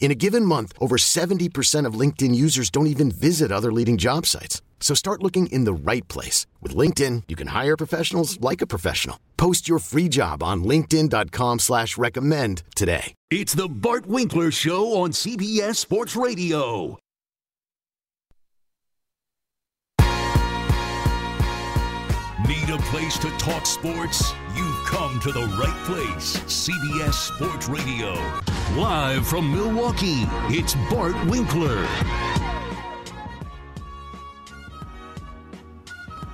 In a given month, over 70% of LinkedIn users don't even visit other leading job sites. So start looking in the right place. With LinkedIn, you can hire professionals like a professional. Post your free job on linkedin.com slash recommend today. It's the Bart Winkler Show on CBS Sports Radio. Need a place to talk sports? Come to the right place. CBS Sports Radio. Live from Milwaukee, it's Bart Winkler.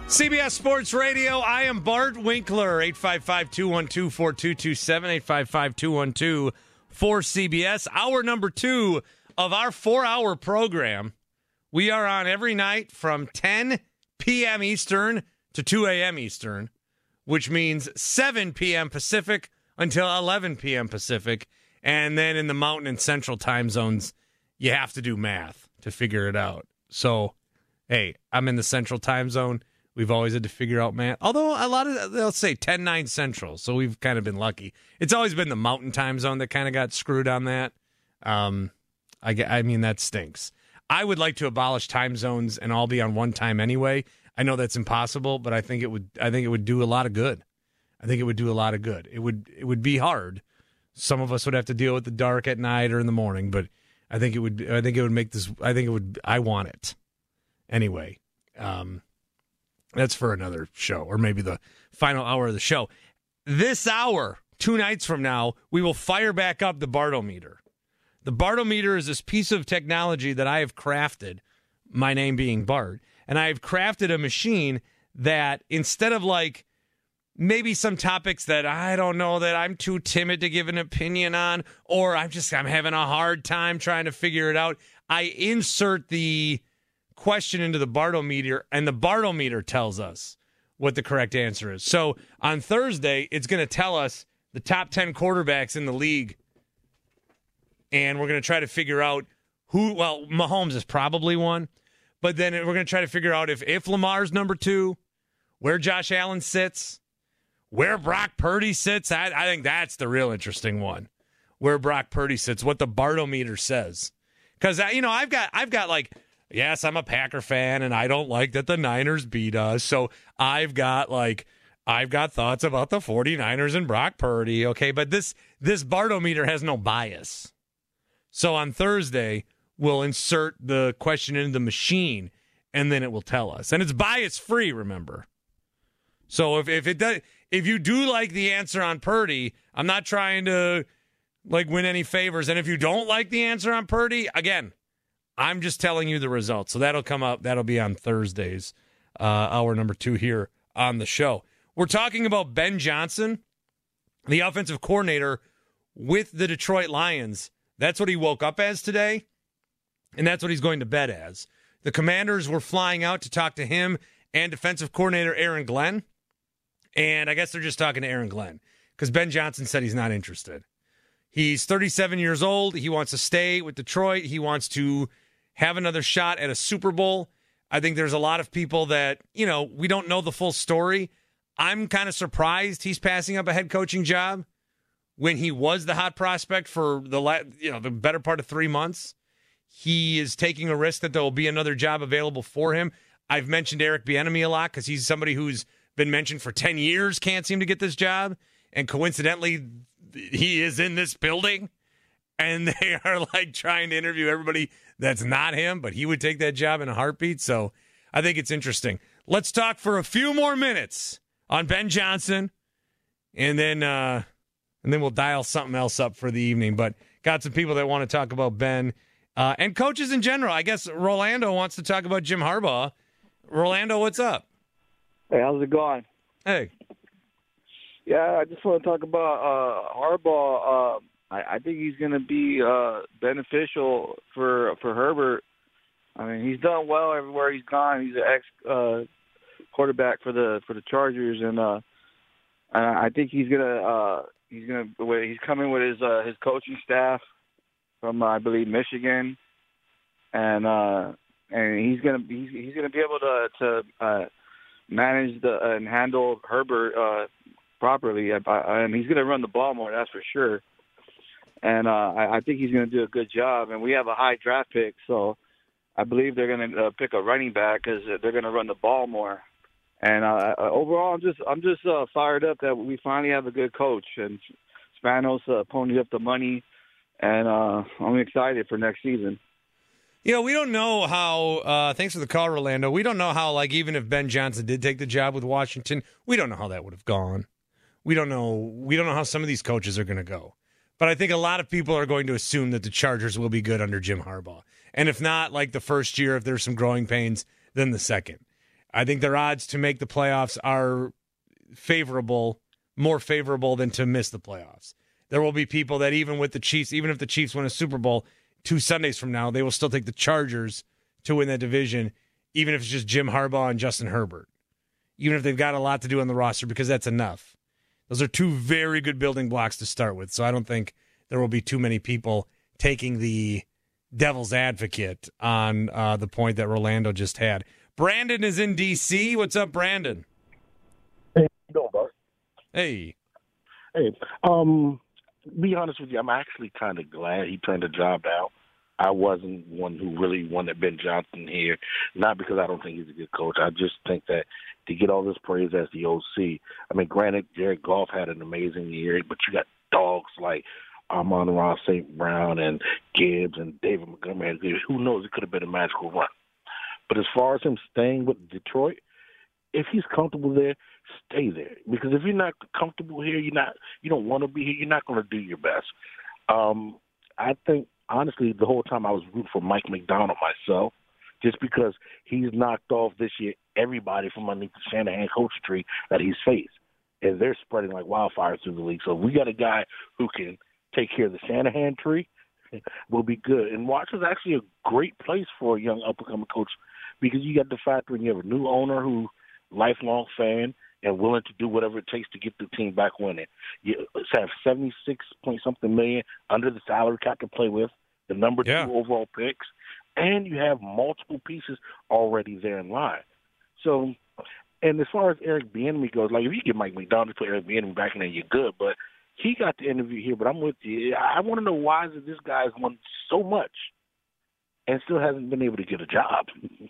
CBS Sports Radio. I am Bart Winkler. 855 212 4227. 855 212 4CBS. Hour number two of our four hour program. We are on every night from 10 p.m. Eastern to 2 a.m. Eastern, which means 7 p.m. Pacific until 11 p.m. Pacific. And then in the mountain and central time zones, you have to do math to figure it out. So, hey, I'm in the central time zone. We've always had to figure out math. Although a lot of they'll say 10 9 central, so we've kind of been lucky. It's always been the mountain time zone that kind of got screwed on that. Um, I, I mean, that stinks. I would like to abolish time zones and all be on one time anyway. I know that's impossible, but I think it would. I think it would do a lot of good. I think it would do a lot of good. It would. It would be hard. Some of us would have to deal with the dark at night or in the morning, but I think it would. I think it would make this. I think it would. I want it anyway. Um, that's for another show, or maybe the final hour of the show. This hour, two nights from now, we will fire back up the Bartometer. The Bartometer is this piece of technology that I have crafted, my name being Bart, and I've crafted a machine that instead of like maybe some topics that I don't know that I'm too timid to give an opinion on, or I'm just I'm having a hard time trying to figure it out, I insert the question into the Bartometer, and the Bartometer tells us what the correct answer is. So on Thursday, it's going to tell us the top 10 quarterbacks in the league. And we're going to try to figure out who, well, Mahomes is probably one, but then we're going to try to figure out if, if Lamar's number two, where Josh Allen sits, where Brock Purdy sits. I, I think that's the real interesting one. Where Brock Purdy sits, what the Bartometer says. Because, you know, I've got, I've got like, yes, I'm a Packer fan and I don't like that the Niners beat us. So I've got like I've got thoughts about the 49ers and Brock Purdy, okay? But this this Bartometer has no bias. So on Thursday, we'll insert the question into the machine and then it will tell us. And it's bias free, remember. So if, if it does if you do like the answer on Purdy, I'm not trying to like win any favors. And if you don't like the answer on Purdy, again, I'm just telling you the results. So that'll come up. That'll be on Thursdays, uh, hour number two here on the show. We're talking about Ben Johnson, the offensive coordinator with the Detroit Lions. That's what he woke up as today, and that's what he's going to bed as. The commanders were flying out to talk to him and defensive coordinator Aaron Glenn. And I guess they're just talking to Aaron Glenn because Ben Johnson said he's not interested. He's 37 years old. He wants to stay with Detroit. He wants to have another shot at a Super Bowl. I think there's a lot of people that, you know, we don't know the full story. I'm kind of surprised he's passing up a head coaching job when he was the hot prospect for the you know the better part of 3 months. He is taking a risk that there will be another job available for him. I've mentioned Eric Bieniemy a lot cuz he's somebody who's been mentioned for 10 years can't seem to get this job and coincidentally he is in this building and they are like trying to interview everybody that's not him, but he would take that job in a heartbeat. So I think it's interesting. Let's talk for a few more minutes on Ben Johnson and then uh, and then we'll dial something else up for the evening. But got some people that want to talk about Ben uh, and coaches in general. I guess Rolando wants to talk about Jim Harbaugh. Rolando, what's up? Hey, how's it going? Hey. Yeah, I just want to talk about uh, Harbaugh. Uh, I, I think he's going to be uh, beneficial for for Herbert. I mean, he's done well everywhere he's gone. He's an ex uh, quarterback for the for the Chargers, and uh, and I think he's gonna uh, he's gonna he's coming with his uh, his coaching staff from uh, I believe Michigan, and uh, and he's gonna he's he's gonna be able to to uh, manage the uh, and handle Herbert uh, properly, and he's gonna run the ball more. That's for sure. And uh, I, I think he's gonna do a good job. And we have a high draft pick, so I believe they're gonna uh, pick a running back because they're gonna run the ball more. And uh, overall, I'm just I'm just uh, fired up that we finally have a good coach, and Spanos uh, ponied up the money, and uh, I'm excited for next season. You know, we don't know how. Uh, thanks for the call, Orlando. We don't know how, like, even if Ben Johnson did take the job with Washington, we don't know how that would have gone. We don't know. We don't know how some of these coaches are going to go. But I think a lot of people are going to assume that the Chargers will be good under Jim Harbaugh, and if not, like the first year, if there's some growing pains, then the second. I think their odds to make the playoffs are favorable, more favorable than to miss the playoffs. There will be people that even with the Chiefs, even if the Chiefs win a Super Bowl two Sundays from now, they will still take the Chargers to win that division, even if it's just Jim Harbaugh and Justin Herbert. Even if they've got a lot to do on the roster, because that's enough. Those are two very good building blocks to start with. So I don't think there will be too many people taking the devil's advocate on uh, the point that Rolando just had. Brandon is in D.C. What's up, Brandon? Hey, how you doing, Hey. Hey, um, be honest with you, I'm actually kind of glad he turned the job down. I wasn't one who really wanted Ben Johnson here, not because I don't think he's a good coach. I just think that to get all this praise as the OC, I mean, granted, Jared Goff had an amazing year, but you got dogs like Amon-Ra St. Brown and Gibbs and David Montgomery. Who knows? It could have been a magical run. But as far as him staying with Detroit, if he's comfortable there, stay there. Because if you're not comfortable here, you're not you don't want to be here, you're not going to do your best. Um, I think honestly, the whole time I was rooting for Mike Macdonald myself, just because he's knocked off this year everybody from underneath the Shanahan coach tree that he's faced, and they're spreading like wildfire through the league. So we got a guy who can take care of the Shanahan tree, will be good. And Washington's actually a great place for a young up and coming coach because you got the fact when you have a new owner who lifelong fan and willing to do whatever it takes to get the team back winning. You have seventy six point something million under the salary cap to play with, the number Yeah. two overall picks, and you have multiple pieces already there in line. So, and as far as Eric Bieniemy goes, like if you get Mike Macdonald to put Eric Bieniemy back in there, you're good. But he got the interview here. But I'm with you. I want to know why is it this guy's won so much and still hasn't been able to get a job.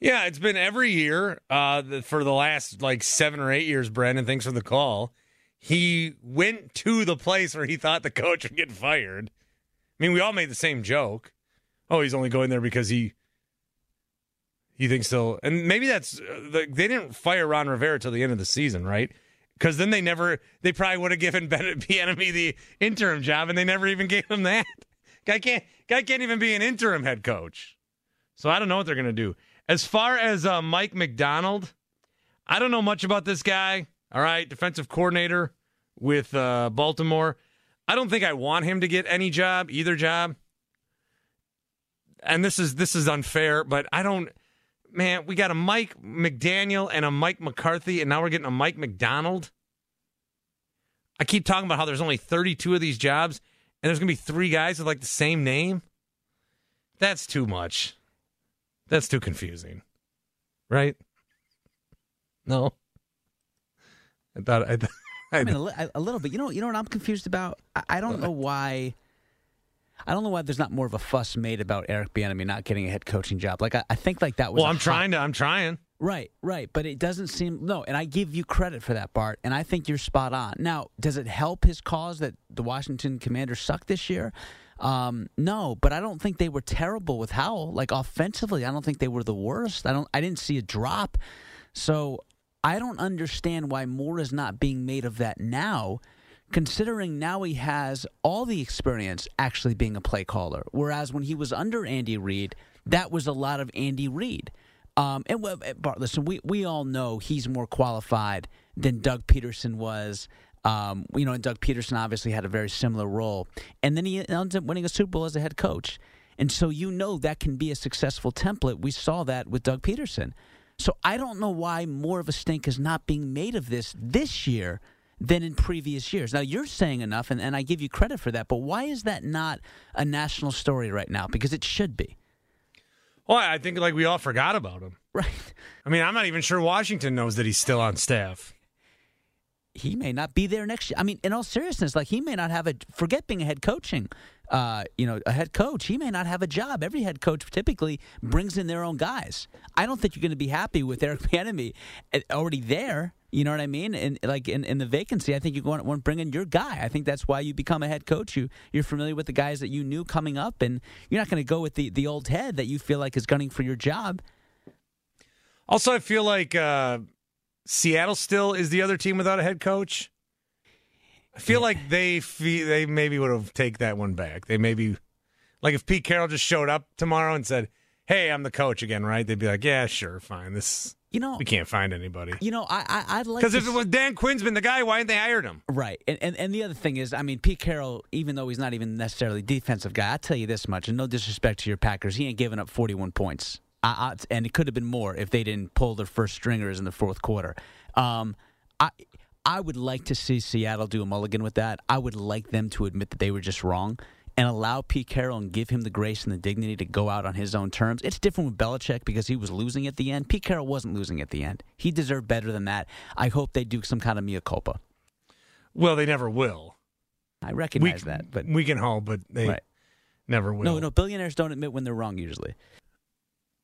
Yeah, it's been every year uh, for the last like seven or eight years. Brandon, thanks for the call. He went to the place where he thought the coach would get fired. I mean, we all made the same joke. Oh, he's only going there because he he thinks he'll. And maybe that's uh, they didn't fire Ron Rivera till the end of the season, right? Because then they never. They probably would have given Bennett Bieniemy the interim job, and they never even gave him that. Guy can't. Guy can't even be an interim head coach. So I don't know what they're to do. As far as uh, Mike Macdonald, I don't know much about this guy. All right, defensive coordinator with uh, Baltimore. I don't think I want him to get any job, either job. And this is this is unfair, but I don't. Man, we got a Mike McDaniel and a Mike McCarthy, and now we're getting a Mike Macdonald. I keep talking about how there's only 32 of these jobs, and there's gonna be three guys with like the same name. That's too much. That's too confusing, right? No, I thought I. Th- I I mean, a, li- a little bit. You know, you know what I'm confused about. I, I don't know why. I don't know why there's not more of a fuss made about Eric Bieniemy not getting a head coaching job. Like I, I think like that was. well, I'm trying to. I'm trying. Right, right, but it doesn't seem no. And I give you credit for that, Bart. And I think you're spot on. Now, does it help his cause that the Washington Commanders suck this year? Um, no, but I don't think they were terrible with Howell. Like offensively, I don't think they were the worst. I don't. I didn't see a drop. So I don't understand why more is not being made of that now, considering now he has all the experience actually being a play caller. Whereas when he was under Andy Reid, that was a lot of Andy Reid. Um, and well, eh, Bart, listen, we, we all know he's more qualified than Doug Pederson was. Um, you know, and Doug Pederson obviously had a very similar role. And then he ends up winning a Super Bowl as a head coach. And so you know that can be a successful template. We saw that with Doug Pederson. So I don't know why more of a stink is not being made of this this year than in previous years. Now you're saying enough, and, and I give you credit for that. But why is that not a national story right now? Because it should be. Well, I think like we all forgot about him. Right. I mean, I'm not even sure Washington knows that he's still on staff. He may not be there next year. I mean, in all seriousness, like he may not have a forget being a head coaching uh, you know, a head coach, he may not have a job. Every head coach typically brings in their own guys. I don't think you're going to be happy with Eric Bieniemy uh, already there. You know what I mean? And like in, in the vacancy, I think you want, want to bring in your guy. I think that's why you become a head coach. You you're familiar with the guys that you knew coming up, and you're not going to go with the the old head that you feel like is gunning for your job. Also, I feel like uh, Seattle still is the other team without a head coach. I feel like they they maybe would have take that one back. They maybe like if Pete Carroll just showed up tomorrow and said, "Hey, I'm the coach again," right? They'd be like, "Yeah, sure, fine. This you know we can't find anybody." You know, I, I would like because if it was Dan Quinn's been the guy, why didn't they hired him? Right, and, and and the other thing is, I mean, Pete Carroll, even though he's not even necessarily defensive guy, I tell you this much, and no disrespect to your Packers, he ain't giving up 41 points. I, I, and it could have been more if they didn't pull their first stringers in the fourth quarter. Um, I I would like to see Seattle do a mulligan with that. I would like them to admit that they were just wrong and allow Pete Carroll and give him the grace and the dignity to go out on his own terms. It's different with Belichick because he was losing at the end. Pete Carroll wasn't losing at the end. He deserved better than that. I hope they do some kind of mea culpa. Well, they never will. I recognize we, that, but we can hope, but they right. never will. No, no, billionaires don't admit when they're wrong usually.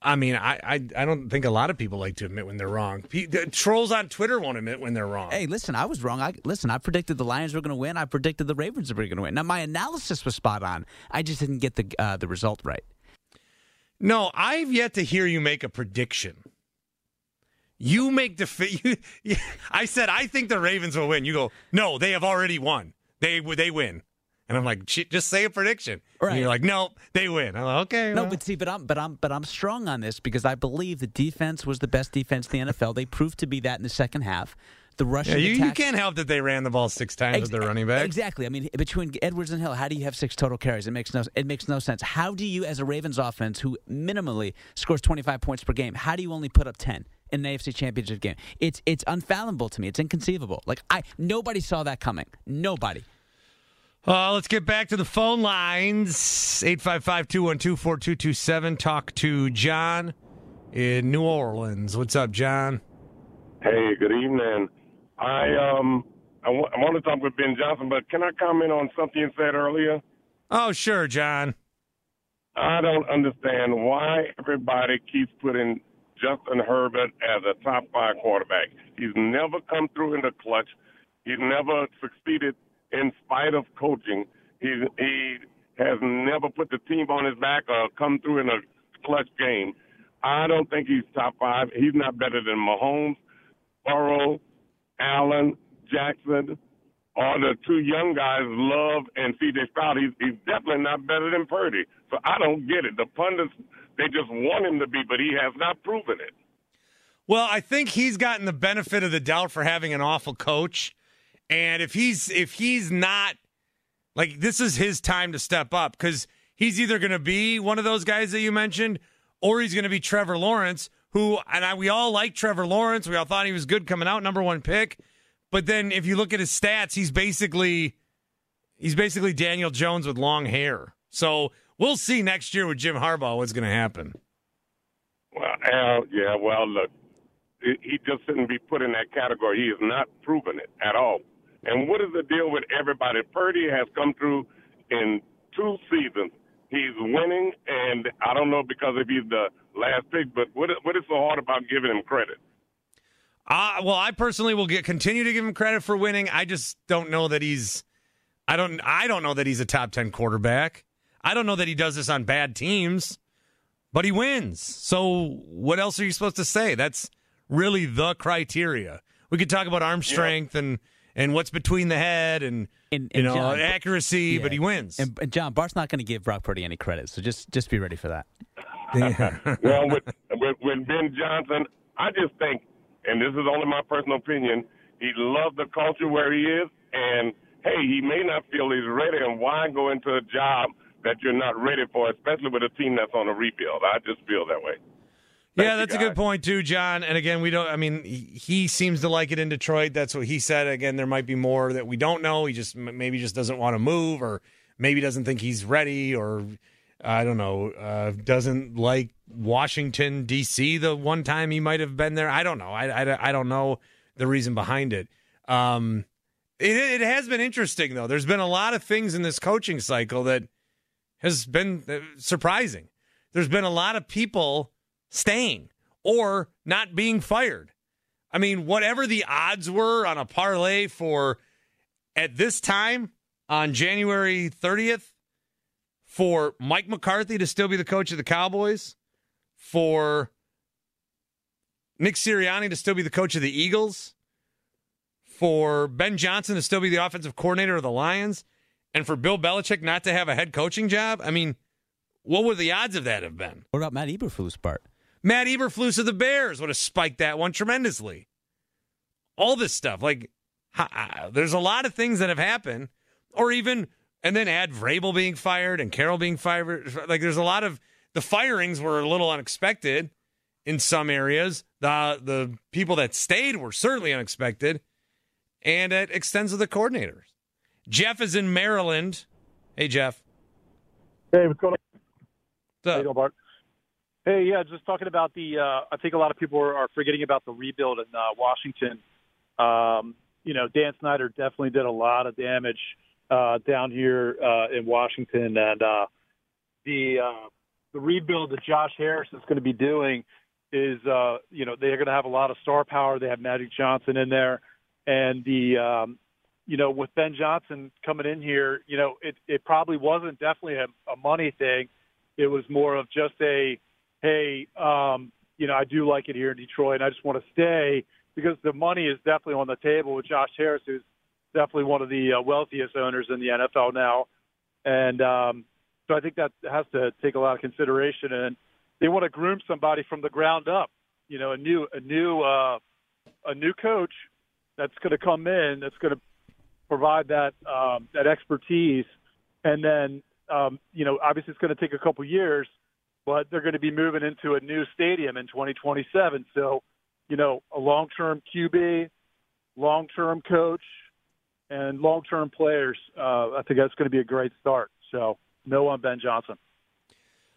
I mean, I, I, I don't think a lot of people like to admit when they're wrong. trolls on Twitter won't admit when they're wrong. Hey, listen, I was wrong. I listen. I predicted the Lions were going to win. I predicted the Ravens were going to win. Now my analysis was spot on. I just didn't get the uh, the result right. No, I've yet to hear you make a prediction. You make the. You, I said I think the Ravens will win. You go, no, they have already won. They they win. And I'm like, just say a prediction. Right. And you're like, nope, they win. I'm like, okay. No, well. but see, but I'm but I'm but I'm strong on this because I believe the defense was the best defense in the NFL. They proved to be that in the second half. The Russian yeah, you, attack, you can't help that they ran the ball six times ex- with their running back. Exactly. I mean, between Edwards and Hill, how do you have six total carries? It makes no it makes no sense. How do you, as a Ravens offense, who minimally scores 25 points per game, how do you only put up 10? in an AFC Championship game. It's it's unfathomable to me. It's inconceivable. Like I nobody saw that coming. Nobody. Uh, let's get back to the phone lines. 855 212 4227. Talk to John in New Orleans. What's up, John? Hey, good evening. I um I, w- I want to talk with Ben Johnson, but can I comment on something you said earlier? Oh, sure, John. I don't understand why everybody keeps putting Justin Herbert as a top five quarterback. He's never come through in the clutch. He's never succeeded in spite of coaching. He he has never put the team on his back or come through in a clutch game. I don't think he's top five. He's not better than Mahomes, Burrow, Allen, Jackson, or the two young guys, Love and C.J. Stroud. He's, he's definitely not better than Purdy. So I don't get it. The pundits, they just want him to be, but he has not proven it. Well, I think he's gotten the benefit of the doubt for having an awful coach. And if he's if he's not like this is his time to step up because he's either going to be one of those guys that you mentioned, or he's going to be Trevor Lawrence, who and I, we all like Trevor Lawrence. We all thought he was good coming out, number one pick. But then if you look at his stats, he's basically he's basically Daniel Jones with long hair. So we'll see next year with Jim Harbaugh what's going to happen. Well, uh, yeah, well, look, he just shouldn't be put in that category. He has not proven it at all. And what is the deal with everybody? Purdy has come through in two seasons. He's winning, and I don't know because if he's the last pick, but what what is so hard about giving him credit? Uh, well, I personally will get continue to give him credit for winning. I just don't know that he's I don't I don't know that he's a top 10 quarterback. I don't know that he does this on bad teams, but he wins. So what else are you supposed to say? That's really the criteria. We could talk about arm strength and and what's between the head and, And- you know John- accuracy, Yeah. but he wins. And, and John Bart's not going to give Brock Purdy any credit, so just just be ready for that. well, with, with with Ben Johnson, I just think, and this is only my personal opinion, he loves the culture where he is, and hey, he may not feel he's ready, and why go into a job that you're not ready for, especially with a team that's on a rebuild? I just feel that way. Yeah, that's a good point too, John. And again, we don't. I mean, he, he seems to like it in Detroit. That's what he said. Again, there might be more that we don't know. He just maybe just doesn't want to move, or maybe doesn't think he's ready, or I don't know, uh, doesn't like Washington D.C. The one time he might have been there. I don't know. I, I, I don't know the reason behind it. Um, it it has been interesting though. There's been a lot of things in this coaching cycle that has been uh, surprising. There's been a lot of people staying or not being fired. I mean, whatever the odds were on a parlay for at this time on January 30th for Mike McCarthy to still be the coach of the Cowboys, for Nick Sirianni to still be the coach of the Eagles, for Ben Johnson to still be the offensive coordinator of the Lions, and for Bill Belichick not to have a head coaching job. I mean, what would the odds of that have been? What about Matt Eberflus, Bart? Matt Eberflus of the Bears would have spiked that one tremendously. All this stuff, like ha- there's a lot of things that have happened, or even and then add Vrabel being fired and Carroll being fired. Like there's a lot of the firings were a little unexpected in some areas. The the people that stayed were certainly unexpected, and it extends to the coordinators. Jeff is in Maryland. Hey Jeff. Hey, what's going on? What's you Bart? Hey, yeah, just talking about the. Uh, I think a lot of people are, forgetting about the rebuild in uh, Washington. Um, you know, Dan Snyder definitely did a lot of damage uh, down here uh, in Washington, and uh, the uh, the rebuild that Josh Harris is going to be doing is, uh, you know, they're going to have a lot of star power. They have Magic Johnson in there, and the, um, you know, with Ben Johnson coming in here, you know, it it probably wasn't definitely a, a money thing. It was more of just a, hey, um, you know, I do like it here in Detroit, and I just want to stay because the money is definitely on the table with Josh Harris, who's definitely one of the uh, wealthiest owners in the NFL now, and um, so I think that has to take a lot of consideration, and they want to groom somebody from the ground up, you know, a new a new uh, a new coach that's going to come in that's going to provide that um, that expertise, and then um, you know obviously it's going to take a couple years, but they're going to be moving into a new stadium in 2027. So you know a long-term QB, long-term coach, and long-term players. Uh, I think that's going to be a great start. So no on Ben Johnson.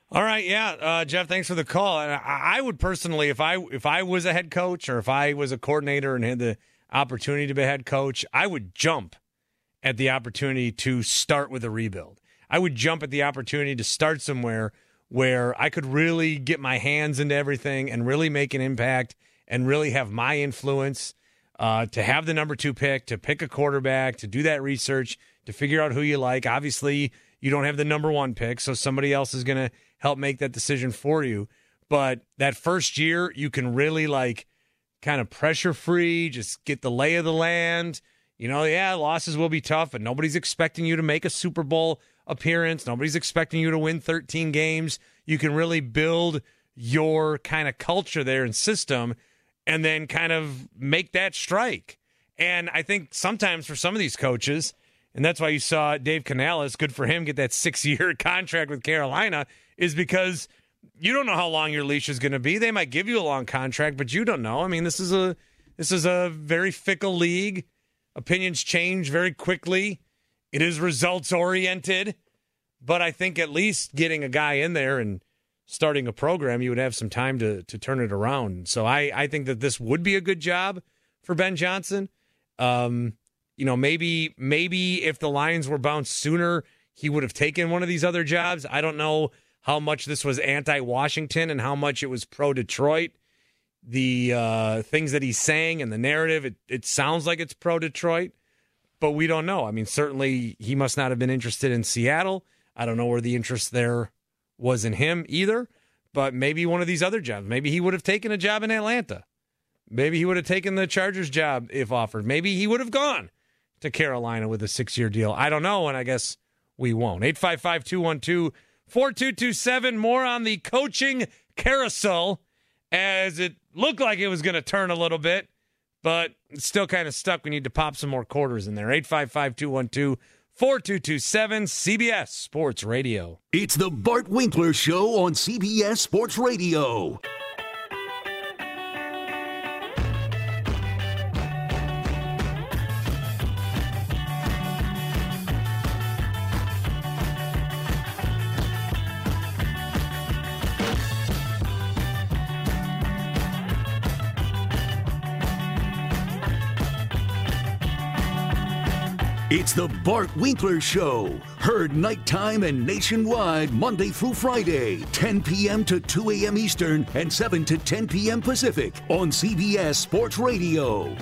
All right, yeah, uh, Jeff. Thanks for the call. And I, I would personally, if I if I was a head coach or if I was a coordinator and had the opportunity to be a head coach, I would jump at the opportunity to start with a rebuild. I would jump at the opportunity to start somewhere where I could really get my hands into everything and really make an impact and really have my influence. Uh, to have the number two pick, to pick a quarterback, to do that research, to figure out who you like. Obviously, you don't have the number one pick, so somebody else is going to help make that decision for you. But that first year, you can really like kind of pressure free, just get the lay of the land. You know, yeah, losses will be tough, but nobody's expecting you to make a Super Bowl appearance. Nobody's expecting you to win 13 games. You can really build your kind of culture there and system and then kind of make that strike. And I think sometimes for some of these coaches, and that's why you saw Dave Canales, good for him, get that six year contract with Carolina, is because you don't know how long your leash is going to be. They might give you a long contract, but you don't know. I mean, this is a this is a very fickle league. Opinions change very quickly. It is results oriented, but I think at least getting a guy in there and starting a program, you would have some time to to turn it around. So I I think that this would be a good job for Ben Johnson. Um, you know, maybe maybe if the Lions were bounced sooner, he would have taken one of these other jobs. I don't know how much this was anti-Washington and how much it was pro-Detroit. The uh, things that he's saying and the narrative, it, it sounds like it's pro-Detroit, but we don't know. I mean, certainly he must not have been interested in Seattle. I don't know where the interest there was in him either, but maybe one of these other jobs. Maybe he would have taken a job in Atlanta. maybe he would have taken the Chargers job if offered. Maybe he would have gone to Carolina with a six year deal. I don't know, and I guess we won't. 855 212 4227. More on the coaching carousel as it looked like it was going to turn a little bit, but still kind of stuck. We need to pop some more quarters in there. 855 212 4227 CBS Sports Radio. It's the Bart Winkler Show on CBS Sports Radio. It's the Bart Winkler Show. Heard nighttime and nationwide Monday through Friday, 10 p.m. to 2 a.m. Eastern and 7 to 10 p.m. Pacific on CBS Sports Radio.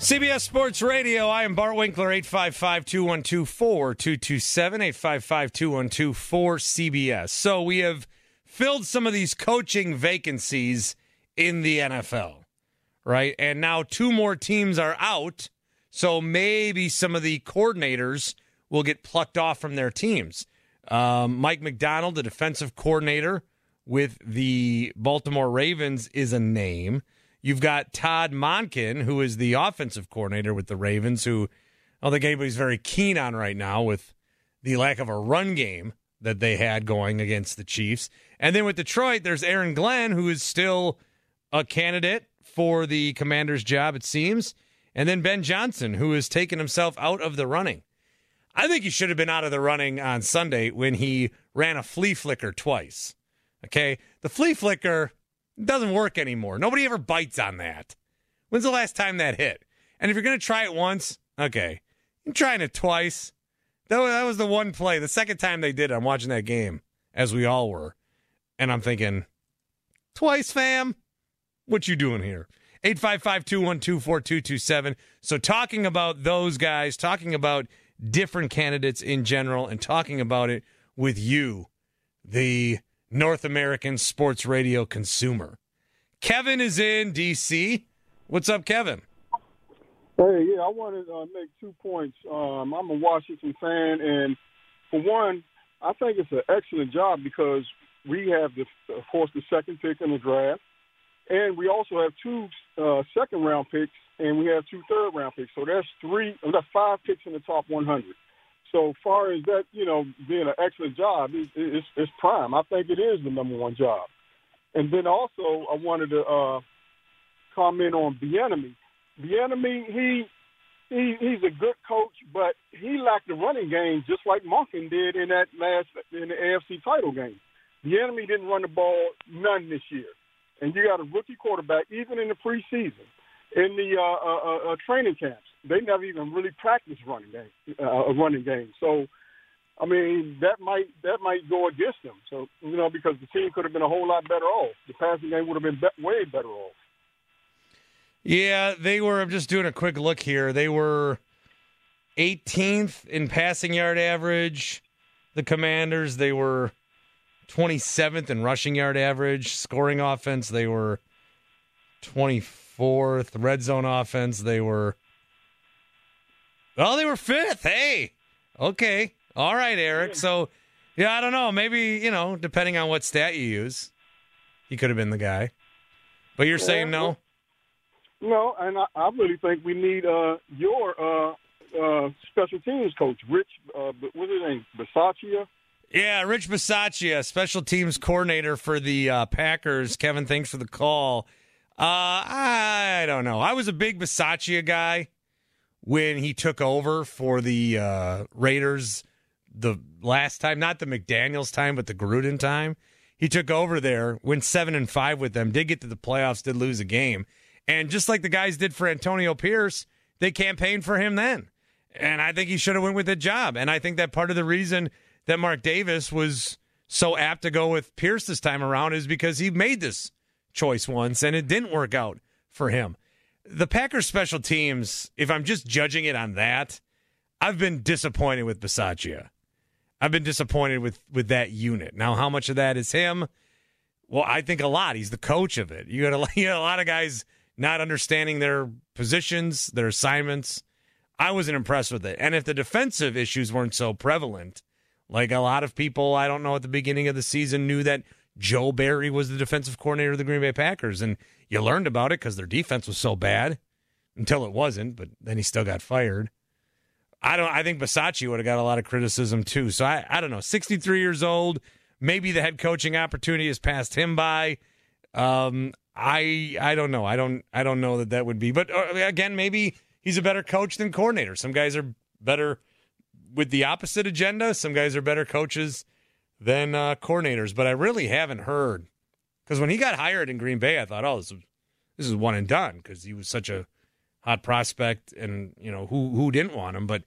CBS Sports Radio. I am Bart Winkler, 855 212 4227, 855 212 4CBS. So we have filled some of these coaching vacancies in the NFL, right? And now two more teams are out so maybe some of the coordinators will get plucked off from their teams. Um, Mike Macdonald, the defensive coordinator with the Baltimore Ravens, is a name. You've got Todd Monken, who is the offensive coordinator with the Ravens, who I don't think anybody's very keen on right now with the lack of a run game that they had going against the Chiefs. And then with Detroit, there's Aaron Glenn, who is still a candidate for the commander's job, it seems. And then Ben Johnson, who has taken himself out of the running. I think he should have been out of the running on Sunday when he ran a flea flicker twice. Okay? The flea flicker doesn't work anymore. Nobody ever bites on that. When's the last time that hit? And if you're going to try it once, okay. You're trying it twice. That was, that was the one play. The second time they did it, I'm watching that game, as we all were. And I'm thinking, twice, fam? What you doing here? 855 212 4227. So, talking about those guys, talking about different candidates in general, and talking about it with you, the North American sports radio consumer. Kevin is in D.C. What's up, Kevin? Hey, yeah, I want to uh, make two points. Um, I'm a Washington fan, and for one, I think it's an excellent job because we have, the, of course, the second pick in the draft. And we also have two uh, second round picks, and we have two third round picks. So that's three, that's five picks in the top 100. So far as that, you know, being an excellent job, it, it's, it's prime. I think it is the number one job. And then also, I wanted to uh, comment on Bieniemy. Bieniemy, he he he's a good coach, but he lacked the running game just like Monken did in that last in the AFC title game. Bieniemy didn't run the ball none this year and you got a rookie quarterback, even in the preseason, in the uh, uh, uh, training camps, they never even really practiced running game, uh, a running game. So, I mean, that might that might go against them. So, you know, because the team could have been a whole lot better off. The passing game would have been be- way better off. Yeah, they were. I'm just doing a quick look here. They were 18th in passing yard average. The Commanders. They were 27th in rushing yard average. Scoring offense, they were 24th. Red zone offense, they were. Well, they were fifth. Hey, okay. All right, Eric. So, yeah, I don't know. Maybe, you know, depending on what stat you use, he could have been the guy. But you're saying no? No, and I, I really think we need uh, your uh, uh, special teams coach, Rich, uh, what's his name, Bisaccia? Yeah, Rich Bisaccia, special teams coordinator for the uh, Packers. Kevin, thanks for the call. Uh, I don't know. I was a big Bisaccia guy when he took over for the uh, Raiders the last time, not the McDaniels time, but the Gruden time. He took over there, went seven and five with them, did get to the playoffs, did lose a game, and just like the guys did for Antonio Pierce, they campaigned for him then, and I think he should have went with the job. And I think that part of the reason that Mark Davis was so apt to go with Pierce this time around is because he made this choice once and it didn't work out for him. The Packers special teams, if I'm just judging it on that, I've been disappointed with Bisaccia. I've been disappointed with with that unit. Now, how much of that is him? Well, I think a lot. He's the coach of it. You got a, you got a lot of guys not understanding their positions, their assignments. I wasn't impressed with it. And if the defensive issues weren't so prevalent, like a lot of people, I don't know, at the beginning of the season knew that Joe Barry was the defensive coordinator of the Green Bay Packers. And you learned about it because their defense was so bad until it wasn't, but then he still got fired. I don't I think Bisaccia would have got a lot of criticism too. So I, I don't know. 63 years old, maybe the head coaching opportunity has passed him by. Um, I I don't know. I don't I don't know that that would be. But uh, again, maybe he's a better coach than coordinator. Some guys are better with the opposite agenda. Some guys are better coaches than uh, coordinators. But I really haven't heard because when he got hired in Green Bay, I thought, oh, this is, this is one and done because he was such a hot prospect, and you know who who didn't want him. But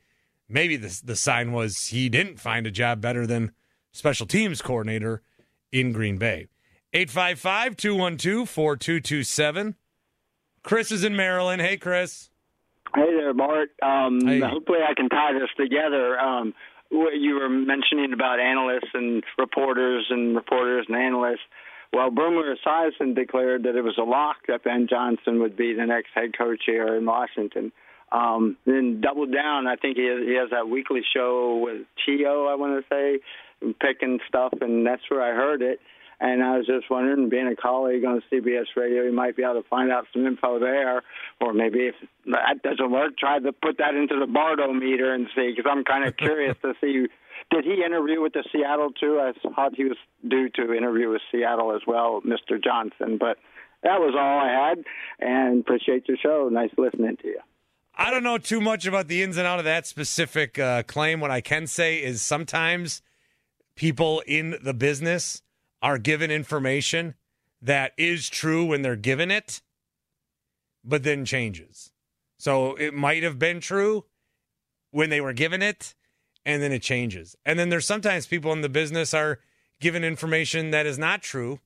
maybe the the sign was he didn't find a job better than special teams coordinator in Green Bay. 855 212 4227. Chris is in Maryland. Hey, Chris. Hey there, Bart. Um, Hey. Hopefully, I can tie this together. Um, what you were mentioning about analysts and reporters and reporters and analysts. Well, Boomer Esiason declared that it was a lock that Ben Johnson would be the next head coach here in Washington. Um, then doubled down. I think he has, he has that weekly show with Gio, I want to say, picking stuff, and that's where I heard it. And I was just wondering, being a colleague on CBS Radio, you might be able to find out some info there, or maybe if that doesn't work, try to put that into the Bartometer and see, because I'm kind of curious to see. Did he interview with the Seattle too? I thought he was due to interview with Seattle as well, Mr. Johnson. But that was all I had, and appreciate your show. Nice listening to you. I don't know too much about the ins and out of that specific uh, claim. What I can say is sometimes people in the business are given information that is true when they're given it, but then changes. So it might have been true when they were given it, and then it changes. And then there's sometimes people in the business are given information that is not true,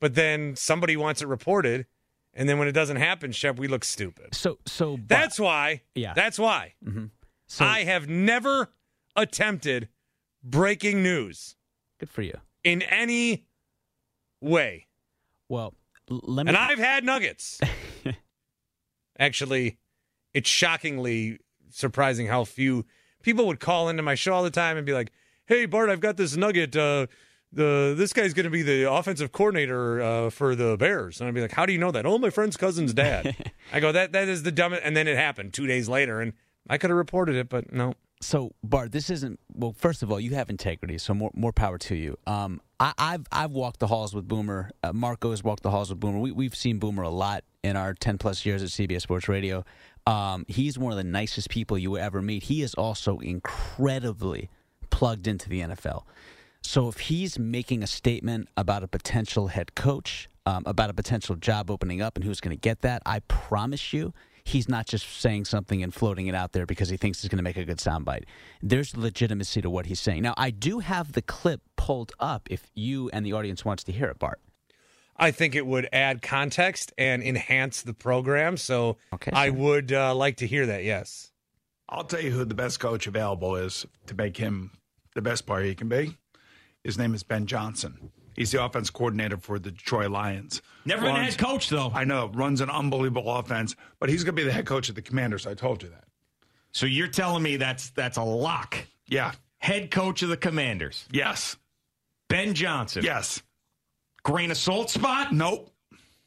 but then somebody wants it reported. And then when it doesn't happen, Shep, we look stupid. So, so but- That's why. Yeah. That's why. So- I have never attempted breaking news good for you. In any way. Well, let me. And I've had nuggets. Actually, it's shockingly surprising how few people would call into my show all the time and be like, "Hey Bart, I've got this nugget. Uh, the this guy's going to be the offensive coordinator uh, for the Bears." And I'd be like, "How do you know that?" "Oh, my friend's cousin's dad." I go, "That that is the dumbest." And then it happened two days later, and I could have reported it, but no. So Bart, this isn't well. First of all, you have integrity, so more more power to you. Um, I, I've I've walked the halls with Boomer. Uh, Marco has walked the halls with Boomer. We we've seen Boomer a lot in our ten plus years at CBS Sports Radio. Um, he's one of the nicest people you will ever meet. He is also incredibly plugged into the NFL. So if he's making a statement about a potential head coach, um, about a potential job opening up, and who's going to get that, I promise you, he's not just saying something and floating it out there because he thinks it's going to make a good soundbite. There's legitimacy to what he's saying. Now, I do have the clip pulled up if you and the audience wants to hear it, Bart. I think it would add context and enhance the program. So Okay, I would uh, like to hear that. Yes. I'll tell you who the best coach available is to make him the best player he can be. His name is Ben Johnson. He's the offense coordinator for the Detroit Lions. Never been a head coach, though. I know, runs an unbelievable offense, but he's going to be the head coach of the Commanders. I told you that. So you're telling me that's that's a lock. Yeah. Head coach of the Commanders, Yes. Ben Johnson. Yes. Grain of salt spot. Nope.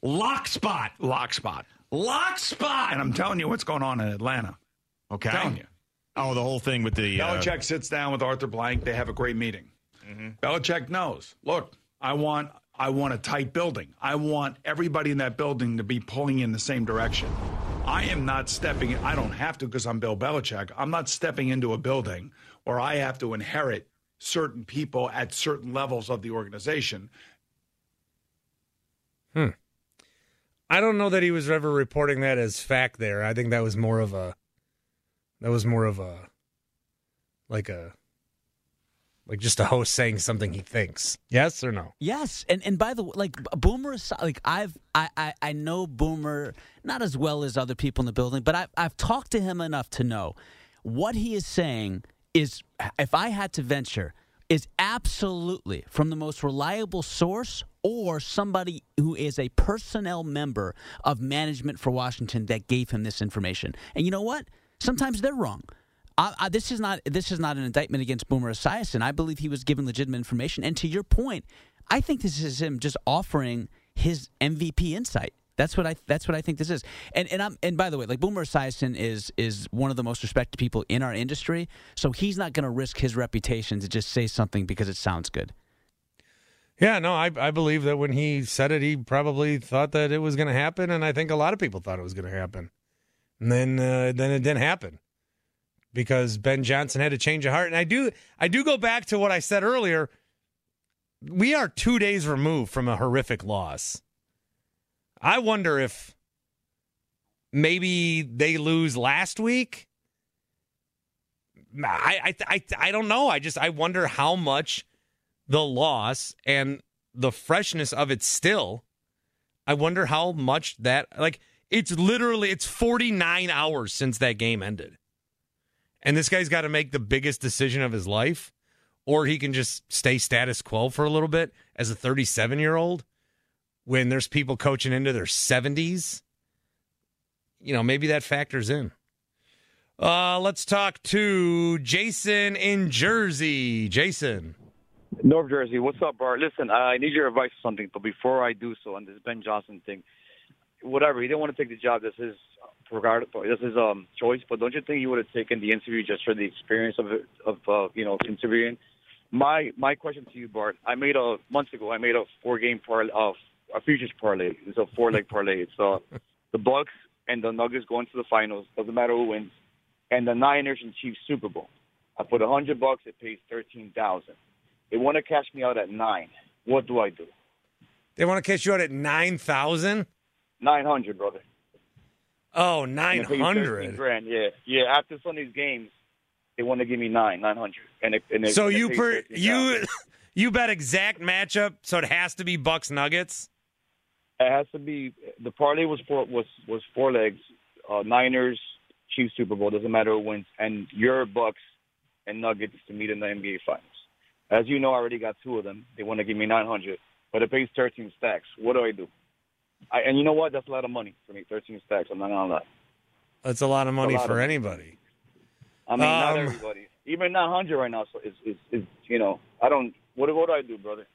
Lock spot. Lock spot. Lock spot. And I'm telling you what's going on in Atlanta. okay. I'm telling you. Oh, the whole thing with the uh, Belichick sits down with Arthur Blank. They have a great meeting. Belichick knows. Look, I want I want a tight building. I want everybody in that building to be pulling in the same direction. I am not stepping. I don't have to because I'm Bill Belichick. I'm not stepping into a building where I have to inherit certain people at certain levels of the organization. Hmm. I don't know that he was ever reporting that as fact there. I think that was more of a that was more of a like a like just a host saying something he thinks. Yes or no? Yes, and and by the way, like Boomer, like I've I, I I know Boomer not as well as other people in the building, but I've I've talked to him enough to know what he is saying is if I had to venture, is absolutely from the most reliable source or somebody who is a personnel member of management for Washington that gave him this information. And you know what? Sometimes they're wrong. I, I, this is not this is not an indictment against Boomer Esiason. I believe he was given legitimate information. And to your point, I think this is him just offering his MVP insight. That's what I. That's what I think this is. And and I'm and by the way, like Boomer Esiason is is one of the most respected people in our industry. So he's not going to risk his reputation to just say something because it sounds good. Yeah, no, I I believe that when he said it, he probably thought that it was going to happen, and I think a lot of people thought it was going to happen. And then uh, then it didn't happen because Ben Johnson had to change of heart. And I do I do go back to what I said earlier. We are two days removed from a horrific loss. I wonder if maybe they lose last week. I, I I I don't know. I just I wonder how much the loss and the freshness of it still. I wonder how much that like it's literally it's 49 hours since that game ended. And this guy's got to make the biggest decision of his life or he can just stay status quo for a little bit as a 37-year-old when there's people coaching into their 70s. You know, maybe that factors in. Uh, let's talk to Jason in Jersey. Jason. North Jersey. What's up, Bart? Listen, I need your advice on something, but before I do so on this Ben Johnson thing, whatever, he didn't want to take the job. This is regard this is um choice, but don't you think you would have taken the interview just for the experience of of uh, you know interviewing? My my question to you, Bart. I made a months ago. I made a four game parlay, uh, a futures parlay. It's a four leg parlay. It's uh the Bucks and the Nuggets going to the finals. Doesn't matter who wins, and the Niners and Chiefs Super Bowl. I put a hundred bucks. It pays thirteen thousand. They want to cash me out at nine. What do I do? They want to cash you out at 9,000? Nine hundred, brother. Oh, And it pays 900. 13 Grand, yeah, yeah. After Sunday's games, they want to give me nine, nine hundred. And it, and it, So you per you you bet exact matchup, so it has to be Bucks Nuggets. It has to be the parlay was four was was four legs. Uh, Niners, Chiefs Super Bowl doesn't matter who wins, and your Bucks and Nuggets to meet in the NBA Finals. As you know, I already got two of them. They want to give me nine hundred, but it pays thirteen stacks. What do I do? I, and you know what? That's a lot of money for me. Thirteen stacks. I'm not gonna lie. That's a lot of money lot for of- anybody. I mean, not Um, everybody. Even nine hundred right now so is, is is you know. I don't. What what do I do, brother?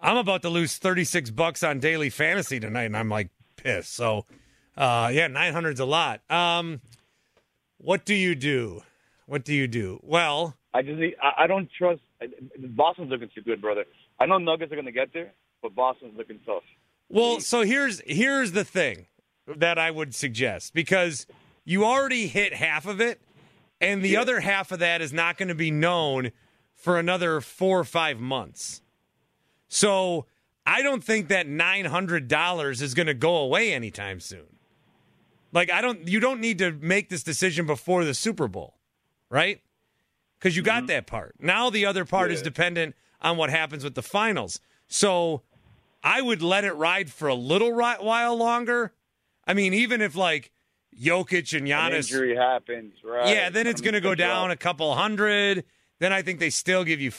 I'm about to lose 36 bucks on daily fantasy tonight, and I'm like pissed. So, uh, yeah, 900's a lot. Um, what do you do? What do you do? Well, I just I, I don't trust. Boston's looking too good, brother. I know Nuggets are gonna get there, but Boston's looking tough. Well, so here's here's the thing that I would suggest because you already hit half of it, and the other half of that is not going to be known for another four or five months. So I don't think that nine hundred dollars is going to go away anytime soon. Like I don't, you don't need to make this decision before the Super Bowl, right? Because you got mm-hmm. that part. Now the other part is dependent on what happens with the finals. So I would let it ride for a little while longer. I mean, even if like Jokic and An Giannis, injury happens, right? yeah, then it's going to go down a couple hundred. Then I think they still give you,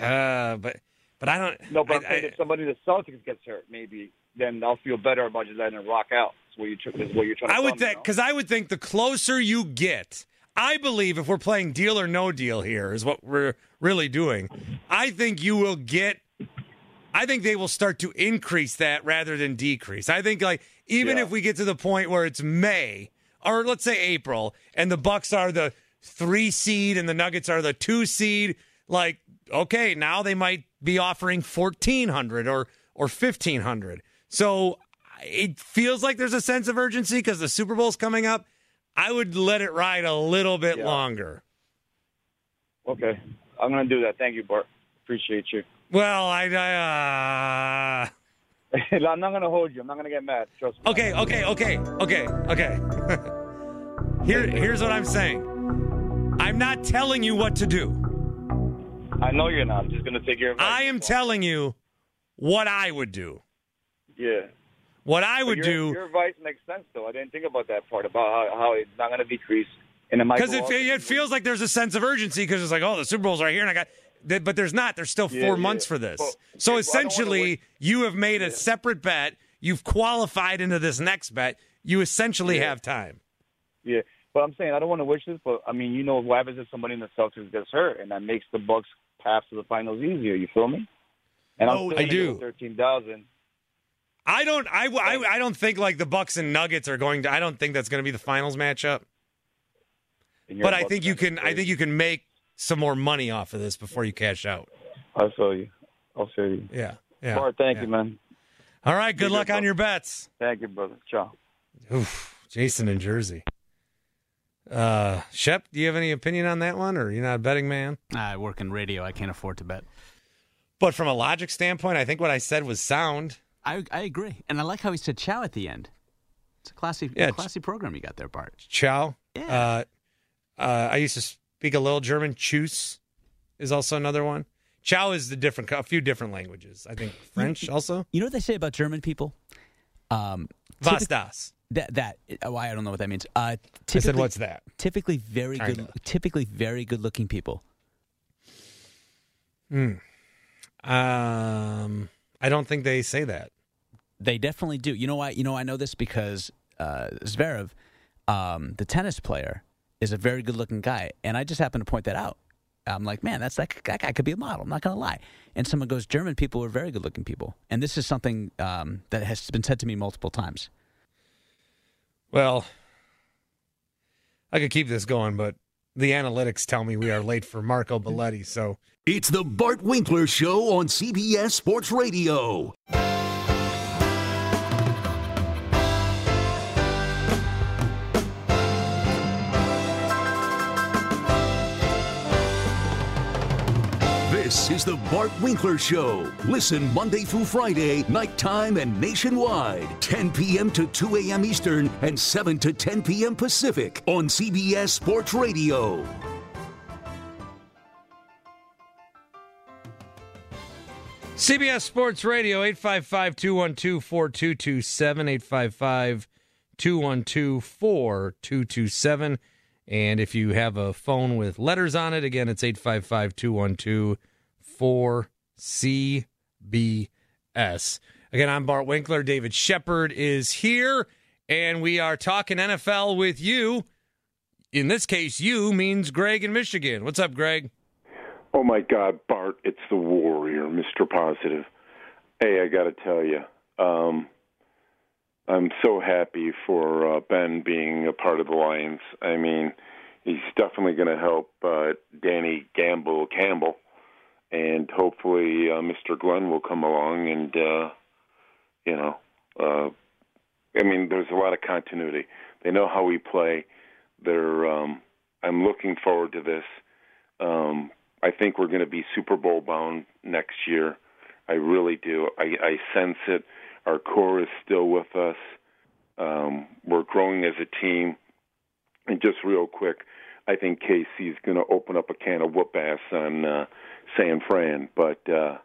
uh, but but I don't. No, but I- I- if somebody in the Celtics gets hurt, maybe then I'll feel better about just letting it rock out. That's what you is what you're trying to I would think because I would think the closer you get, I believe if we're playing deal or no deal here is what we're really doing. I think you will get. I think they will start to increase that rather than decrease. I think like even Yeah. if we get to the point where it's May or let's say April and the Bucks are the three seed and the Nuggets are the two seed, like okay, now they might be offering fourteen hundred or or fifteen hundred. So it feels like there's a sense of urgency because the Super Bowl's coming up. I would let it ride a little bit Yeah. longer. Okay, I'm gonna do that. Thank you, Bart. Appreciate you. Well, I, I uh... I'm not gonna hold you. I'm not gonna get mad. Trust me. okay, okay, okay, okay, okay. Here, here's what I'm saying. I'm not telling you what to do. I know you're not. I'm just gonna take your advice. I am telling you what I would do. Yeah. What I would your, do Your advice makes sense, though. I didn't think about that part about how, how it's not gonna decrease, and it might because it, it feels like there's a sense of urgency because it's like, oh, the Super Bowl's right here, and I got But there's not. There's still Yeah, four yeah. months for this. Well, so well, I don't wanna essentially, you have made a separate bet. You've qualified into this next bet. You essentially Yeah. have time. Yeah, but I'm saying I don't want to wish this, but I mean, you know, what happens if somebody in the Celtics gets hurt, and that makes the Bucks path to the finals easier. You feel me? And I'm Oh, I do. Thirteen thousand. I don't. I, I, I don't think like the Bucks and Nuggets are going to. I don't think that's going to be the finals matchup. But I think you can. I think you can make some more money off of this before you cash out. I feel you. I feel you. Yeah. Yeah. Bart, thank yeah. you, man. All right. Good Be luck good, on your bets. Thank you, brother. Ciao. Oof, Jason in Jersey. Uh, Shep, do you have any opinion on that one, or you're not a betting man? I work in radio. I can't afford to bet. But from a logic standpoint, I think what I said was sound. I I agree, and I like how he said "chow" at the end. It's a classy, Yeah, classy program you got there, Bart. Ciao. Yeah. Uh, uh, I used to speak a little German. Tschüss is also another one. Ciao is the different, a few different languages. I think French also. You know what they say about German people? Um, Was das? That that oh, I don't know what that means. Uh, I said, "What's that?" Typically, very good. Kinda. Typically, very good-looking people. Hmm. Um, I don't think they say that. They definitely do. You know why? You know I know this because uh, Zverev, um, the tennis player, is a very good-looking guy, and I just happen to point that out. I'm like, man, that's like that guy could be a model. I'm not going to lie. And someone goes, German people are very good-looking people, and this is something um, that has been said to me multiple times. Well, I could keep this going, but the analytics tell me we are late for Marco Belletti. So It's the Bart Winkler Show on CBS Sports Radio. Is the Bart Winkler Show. Listen Monday through Friday, nighttime and nationwide, 10 p.m. to 2 a.m. Eastern and 7 to 10 p.m. Pacific on CBS Sports Radio. CBS Sports Radio, 855 212 4227, 855 212 4227. And if you have a phone with letters on it, again, it's 855 212 4CBS. Again, I'm Bart Winkler. David Shepard is here, and we are talking NFL with you. In this case, you means Greg in Michigan. What's up, Greg? Oh my God, Bart, it's the Warrior, Mr. Positive. Hey, I got to tell you, um, I'm so happy for uh, Ben being a part of the Lions. I mean, he's definitely going to help uh, Danny Gamble Campbell, and hopefully uh, Mr. Glenn will come along and, uh, you know, uh, I mean, there's a lot of continuity. They know how we play. They're. Um, I'm looking forward to this. Um, I think we're going to be Super Bowl bound next year. I really do. I, I sense it. Our core is still with us. Um, we're growing as a team. And just real quick, I think KC's going to open up a can of whoop ass on uh, San Fran. But uh,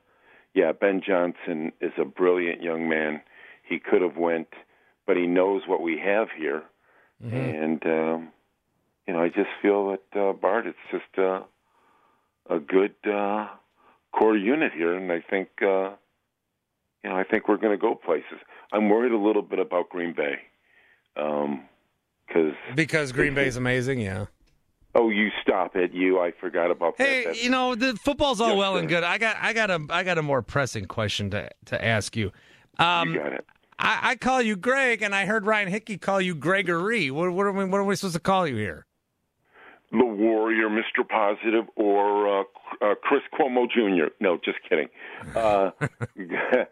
yeah, Ben Johnson is a brilliant young man. He could have went, but he knows what we have here. And um, you know, I just feel that uh, Bart, it's just uh, a good uh, core unit here, and I think uh, you know, I think we're going to go places. I'm worried a little bit about Green Bay because Because Green Bay's amazing, yeah. Oh, you stop it, you! I forgot about that. Hey, That's- you know the football's all Yes, well and good. I got, I got a, I got a more pressing question to to ask you. Um, you got it. I, I call you Greg, and I heard Ryan Hickey call you Gregory. What, what are we, what are we supposed to call you here? the Warrior, Mr. Positive, or uh, uh, Chris Cuomo Jr. No, just kidding. Uh,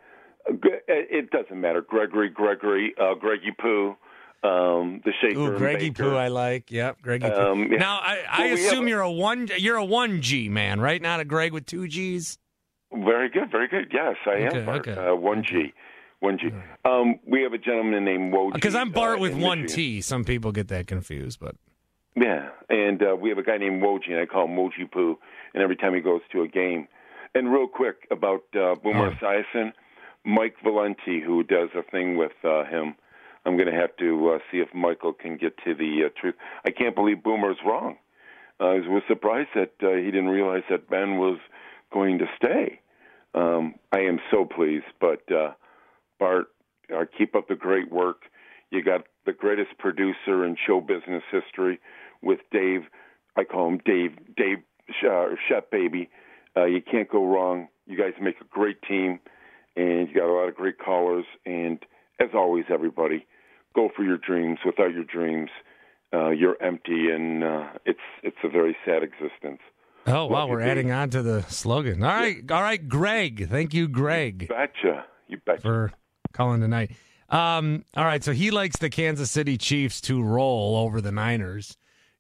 it doesn't matter. Gregory, Gregory, uh, Greggy Poo, um, the Shaker. Ooh, Greggy. Poo, I like. Yep, Greggy Poo. Um, yeah. Now, I, I Well, assume you're a one, you're a one G man, right? Not a Greg with two G's. Very good, very good. Yes, I Okay, am. Bart. okay. Uh, one G, one G. Um, we have a gentleman named Woj. Because I'm Bart uh, with one Michigan. T. Some people get that confused, but Yeah, and uh, we have a guy named Woji, and I call him Woji Poo. And every time he goes to a game, and real quick about uh, Boomer Esiason, Mike Valenti, who does a thing with uh, him. I'm going to have to uh, see if Michael can get to the uh, truth. I can't believe Boomer's wrong. Uh, I was surprised that uh, he didn't realize that Ben was going to stay. Um, I am so pleased. But uh, Bart, uh, keep up the great work. You got the greatest producer in show business history with Dave. I call him Dave. Dave uh, Shep Baby. Uh, you can't go wrong. You guys make a great team, and you got a lot of great callers. And as always, everybody, go for your dreams. Without your dreams, uh, you're empty, and uh, it's it's a very sad existence. Oh wow, Love we're adding on to the slogan. All right, all right, Greg. Thank you, Greg. Betcha. You betcha. For calling tonight. Um, all right, so he likes the Kansas City Chiefs to roll over the Niners.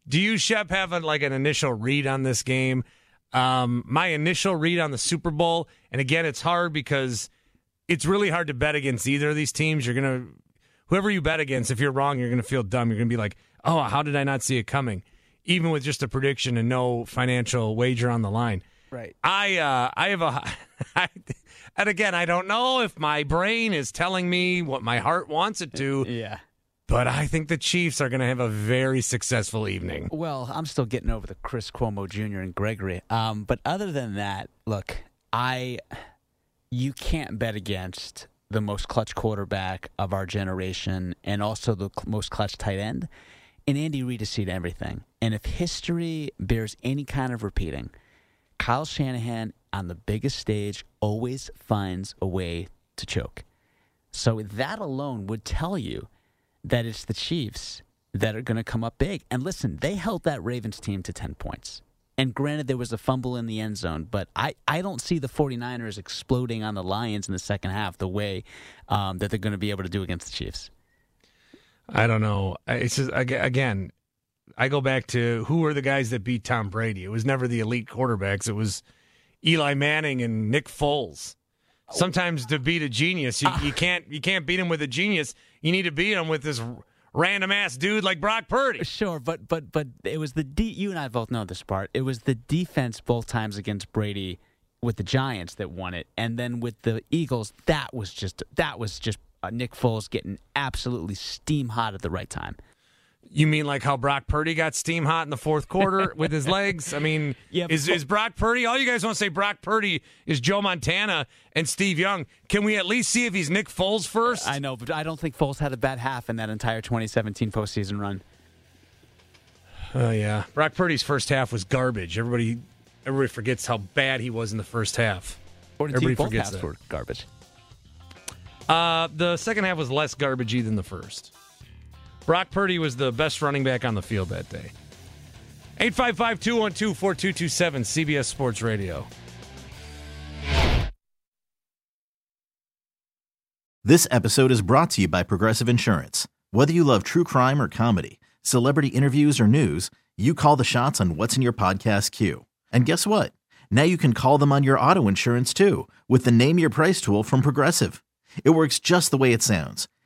Do you, Shep, have a, like an initial read on this game? Um, my initial read on the Super Bowl, and again, it's hard because it's really hard to bet against either of these teams. You're gonna, whoever you bet against, if you're wrong, you're gonna feel dumb. You're gonna be like, oh, how did I not see it coming? Even with just a prediction and no financial wager on the line. Right. I uh, I have a, and again, I don't know if my brain is telling me what my heart wants it to. Yeah. But I think the Chiefs are going to have a very successful evening. Well, I'm still getting over the Chris Cuomo Jr. and Gregory. Um, but other than that, look, I you can't bet against the most clutch quarterback of our generation and also the most clutch tight end. And Andy Reid has seen everything. And if history bears any kind of repeating, Kyle Shanahan on the biggest stage always finds a way to choke. So that alone would tell you that it's the Chiefs that are going to come up big. And listen, they held that Ravens team to 10 points. And granted, there was a fumble in the end zone, but I, I don't see the 49ers exploding on the Lions in the second half the way um, that they're going to be able to do against the Chiefs. I don't know. It's just again, I go back to who were the guys that beat Tom Brady. It was never the elite quarterbacks. It was Eli Manning and Nick Foles. Sometimes to beat a genius, you, you can't you can't beat him with a genius. You need to beat him with this random ass dude like Brock Purdy. Sure, but but but it was the de- you and I both know this part. It was the defense both times against Brady with the Giants that won it, and then with the Eagles, that was just that was just uh, Nick Foles getting absolutely steam hot at the right time. You mean like how Brock Purdy got steam hot in the fourth quarter with his legs? I mean, Yeah, is is Brock Purdy? All you guys want to say Brock Purdy is Joe Montana and Steve Young. Can we at least see if he's Nick Foles first? I know, but I don't think Foles had a bad half in that entire 2017 postseason run. Oh yeah, Brock Purdy's first half was garbage. Everybody, everybody forgets how bad he was in the first half. Everybody both forgets halves that. were garbage. Uh, the second half was less garbagey than the first. Brock Purdy was the best running back on the field that day. 855 212 4227 CBS Sports Radio. This episode is brought to you by Progressive Insurance. Whether you love true crime or comedy, celebrity interviews or news, you call the shots on what's in your podcast queue. And guess what? Now you can call them on your auto insurance too with the Name Your Price tool from Progressive. It works just the way it sounds.